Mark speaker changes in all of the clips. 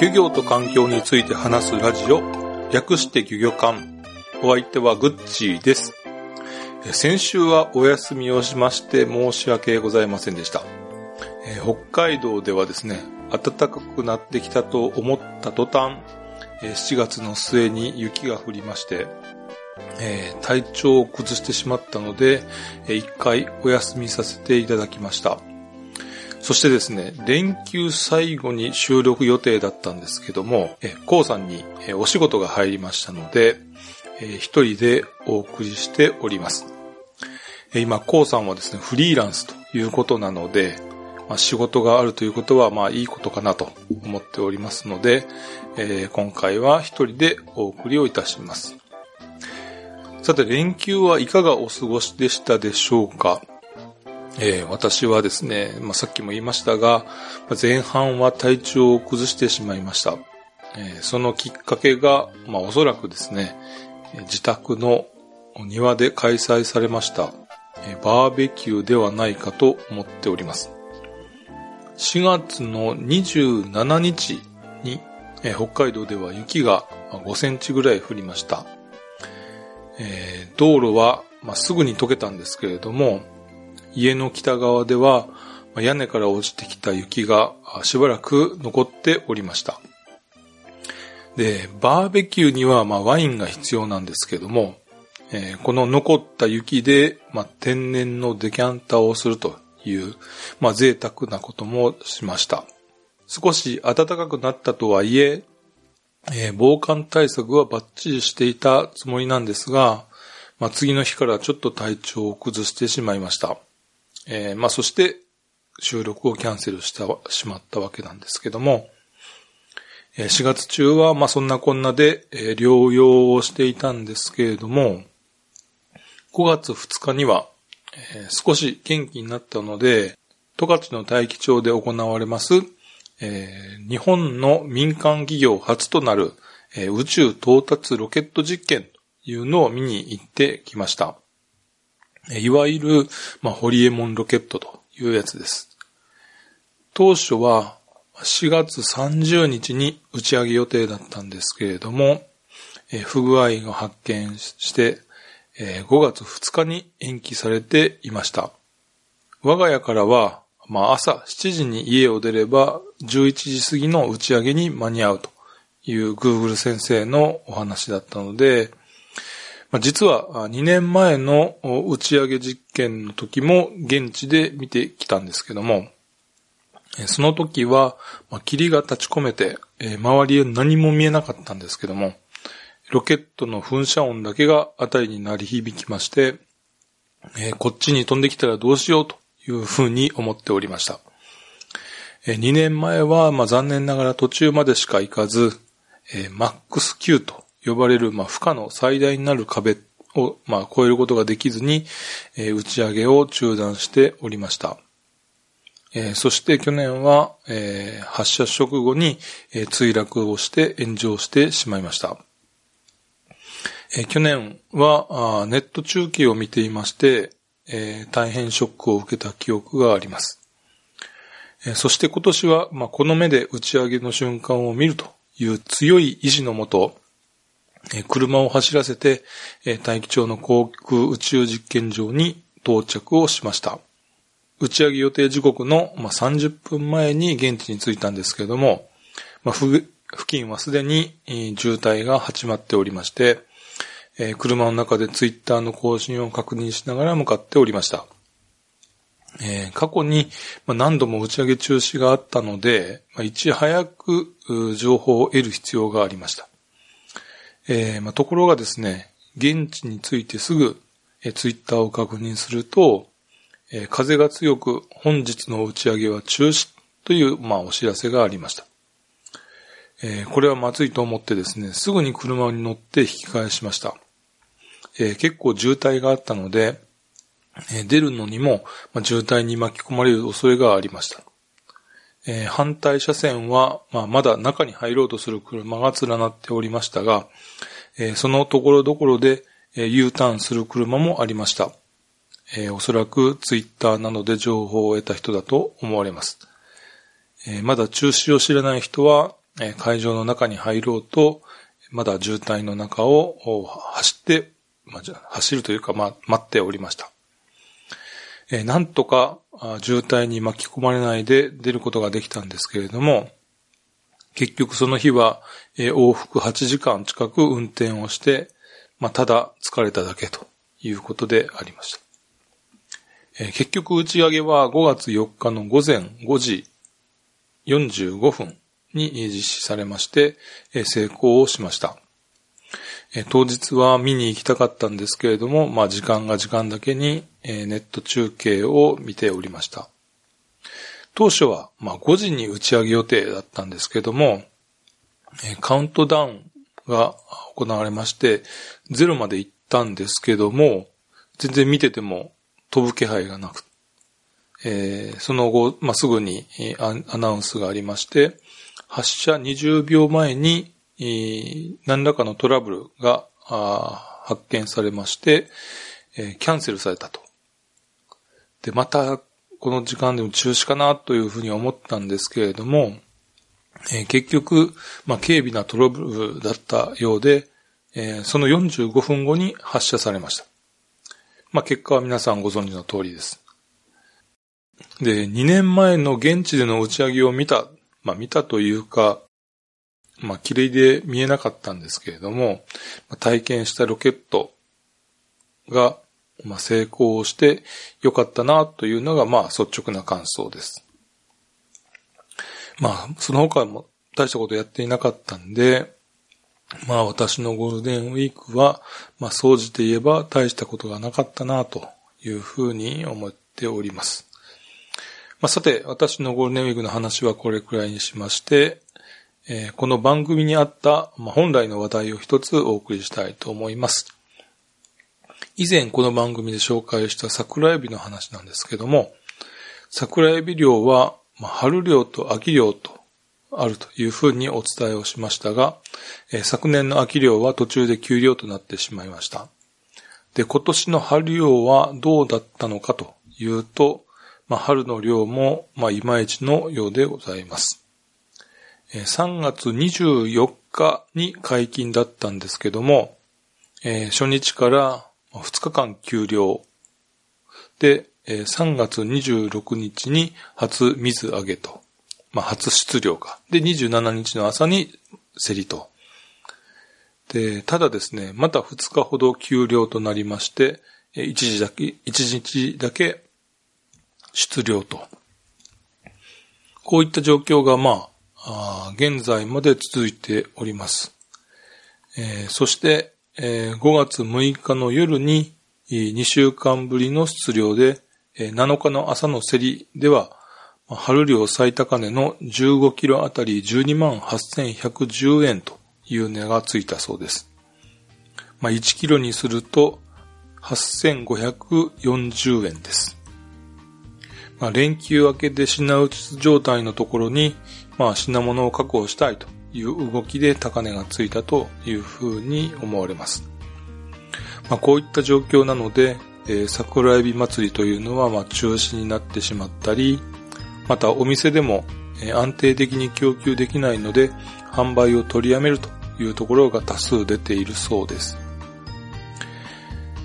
Speaker 1: 漁業と環境について話すラジオ、略して漁業館。お相手はグッチーです。先週はお休みをしまして申し訳ございませんでした。北海道ではですね、暖かくなってきたと思った途端、7月の末に雪が降りまして、体調を崩してしまったので、一回お休みさせていただきました。そしてですね、連休最後に収録予定だったんですけども、え、コウさんにお仕事が入りましたので、一人でお送りしております。今、コウさんはですね、フリーランスということなので、まあ、仕事があるということは、まあいいことかなと思っておりますので、えー、今回は一人でお送りをいたします。さて、連休はいかがお過ごしでしたでしょうか？えー、私はですね、まあ、さっきも言いましたが、前半は体調を崩してしまいました。えー、そのきっかけが、まあ、おそらくですね、自宅の庭で開催されました、バーベキューではないかと思っております。4月の27日に、北海道では雪が5センチぐらい降りました。え、道路は、まあ、すぐに溶けたんですけれども、家の北側では屋根から落ちてきた雪がしばらく残っておりました。で、バーベキューにはまワインが必要なんですけども、えー、この残った雪で、ま天然のデキャンターをするという、まあ、贅沢なこともしました。少し暖かくなったとはいえ、えー、防寒対策はバッチリしていたつもりなんですが、まあ、次の日からちょっと体調を崩してしまいました。えー、まあそして収録をキャンセルしたしまったわけなんですけども、4月中はまあそんなこんなでえ療養をしていたんですけれども、5月2日にはえ少し元気になったので、十勝の大気町で行われますえ、日本の民間企業初となるえ宇宙到達ロケット実験というのを見に行ってきました。いわゆる、まあ、ホリエモンロケットというやつです。当初は4月30日に打ち上げ予定だったんですけれども、え不具合が発見して、え5月2日に延期されていました。我が家からは、まあ、朝7時に家を出れば11時過ぎの打ち上げに間に合うという Google 先生のお話だったので、実は2年前の打ち上げ実験の時も現地で見てきたんですけども、その時はま霧が立ち込めてえ周りへ何も見えなかったんですけども、ロケットの噴射音だけが辺りに鳴り響きましてえ、こっちに飛んできたらどうしようというふうに思っておりました。え2年前はま残念ながら途中までしか行かず、えマックス Q と呼ばれる、まあ、負荷の最大になる壁を、まあ、超えることができずに、えー、打ち上げを中断しておりました。えー、そして去年は、えー、発射直後に、え墜落をして炎上してしまいました。え去年はあネット中継を見ていまして、え大変ショックを受けた記憶があります。えそして今年は、まあ、この目で打ち上げの瞬間を見るという強い意志のもと、え車を走らせて、え大気町の航空宇宙実験場に到着をしました。打ち上げ予定時刻のまあ30分前に現地に着いたんですけれども、まあ付近はすでに渋滞が始まっておりまして、車の中でツイッターの更新を確認しながら向かっておりました。過去に何度も打ち上げ中止があったので、いち早く情報を得る必要がありました。えー、まあ、ところがですね、現地についてすぐ、えー、ツイッターを確認すると、えー、風が強く本日の打ち上げは中止という、まあ、お知らせがありました。えー、これはまずいと思ってですね、すぐに車に乗って引き返しました。えー、結構渋滞があったので、え出るのにも、ま渋滞に巻き込まれる恐れがありました。え反対車線は、まあ、まだ中に入ろうとする車が連なっておりましたが、えそのところどころで、え U ターンする車もありました。えおそらくツイッターなどで情報を得た人だと思われます。えまだ中止を知らない人は、え会場の中に入ろうと、まだ渋滞の中を走って、まあ、走るというか、まあ、待っておりました。えー、なんとか渋滞に巻き込まれないで出ることができたんですけれども、結局その日は、えー、往復8時間近く運転をして、まあ、ただ疲れただけということでありました。えー、結局打ち上げは5月4日の午前5時45分に実施されまして、えー、成功をしました。え当日は見に行きたかったんですけれども、まあ時間が時間だけに、えネット中継を見ておりました。当初は、まあ5時に打ち上げ予定だったんですけども、えカウントダウンが行われまして、ゼロまで行ったんですけども、全然見てても飛ぶ気配がなく、えー、その後、まあ、すぐにアナウンスがありまして、発射20秒前に何らかのトラブルが発見されまして、キャンセルされたと。で、またこの時間でも中止かなというふうに思ったんですけれども、結局、まあ、軽微なトラブルだったようで、その45分後に発射されました。まあ、結果は皆さんご存知の通りです。で、2年前の現地での打ち上げを見た、まあ、見たというか、まあ、綺麗で見えなかったんですけれども、体験したロケットが、まあ、成功してよかったなというのが、まあ、率直な感想です。まあ、その他も大したことやっていなかったんで、まあ、私のゴールデンウィークは、まあ、総じて言えば大したことがなかったなというふうに思っております。まあ、さて、私のゴールデンウィークの話はこれくらいにしまして、えー、この番組にあった、まあ、本来の話題を一つお送りしたいと思います。以前この番組で紹介した桜エビの話なんですけども、桜エビ漁は、まあ、春漁と秋漁とあるというふうにお伝えをしましたが、えー、昨年の秋漁は途中で休漁となってしまいました。で、今年の春漁はどうだったのかというと、まあ、春の漁も、まあ、いまいちのようでございます。3月24日に解禁だったんですけども、えー、初日から2日間休漁で、えー、3月26日に初水揚げと、まあ、初出漁か。で、27日の朝に競りと。で、ただですね、また2日ほど休漁となりまして、一時だけ、一日だけ出漁と。こういった状況が、まあ、現在まで続いております。えー、そして、えー、5月6日の夜に2週間ぶりの出漁で、7日の朝の競りでは、春量最高値の15キロあたり12万8110円という値がついたそうです。まあ、1キロにすると8540円です。まあ、連休明けで品打ち状態のところに、まあ、品物を確保したいという動きで高値がついたというふうに思われます。まあ、こういった状況なので、えー、桜エビ祭りというのは、まあ、中止になってしまったり、またお店でも、安定的に供給できないので、販売を取りやめるというところが多数出ているそうです。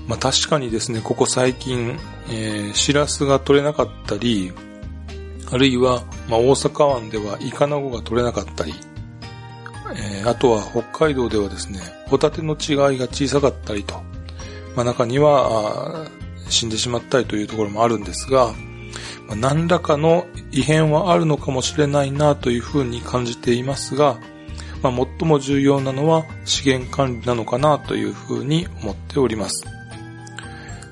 Speaker 1: まあ確かにですね、ここ最近、えー、シラスが取れなかったり、あるいは、まあ大阪湾ではイカナゴが取れなかったり、えー、あとは北海道ではですね、ホタテの違いが小さかったりと、まあ中には死んでしまったりというところもあるんですが、まあ、何らかの異変はあるのかもしれないなというふうに感じていますが、まあ、最も重要なのは資源管理なのかなというふうに思っております。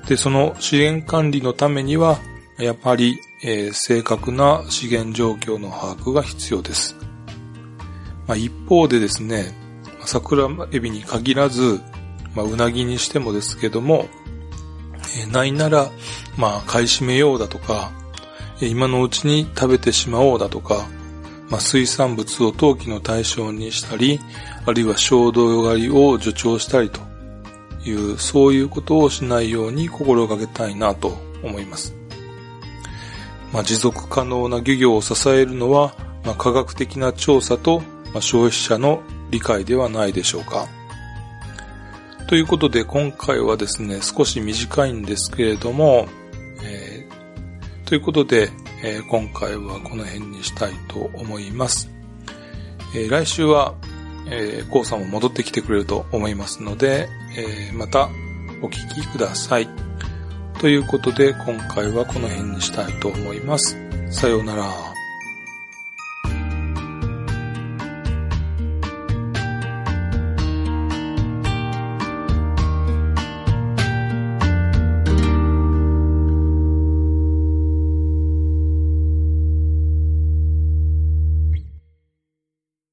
Speaker 1: で、その資源管理のためには、やっぱり、えー、正確な資源状況の把握が必要です。まあ、一方でですね、桜エビに限らず、まあ、うなぎにしてもですけども、えないなら、まあ、買い占めようだとか、今のうちに食べてしまおうだとか、まあ、水産物を陶器の対象にしたり、あるいは衝動狩りを助長したりという、そういうことをしないように心がけたいなと思います。まあ、持続可能な漁業を支えるのは、まあ、科学的な調査と、まあ、消費者の理解ではないでしょうか。ということで今回はですね、少し短いんですけれども、ということで、えー、今回はこの辺にしたいと思います。えー、来週は、えー、コウさんも戻ってきてくれると思いますので、えー、またお聞きください。ということで今回はこの辺にしたいと思います。さようなら。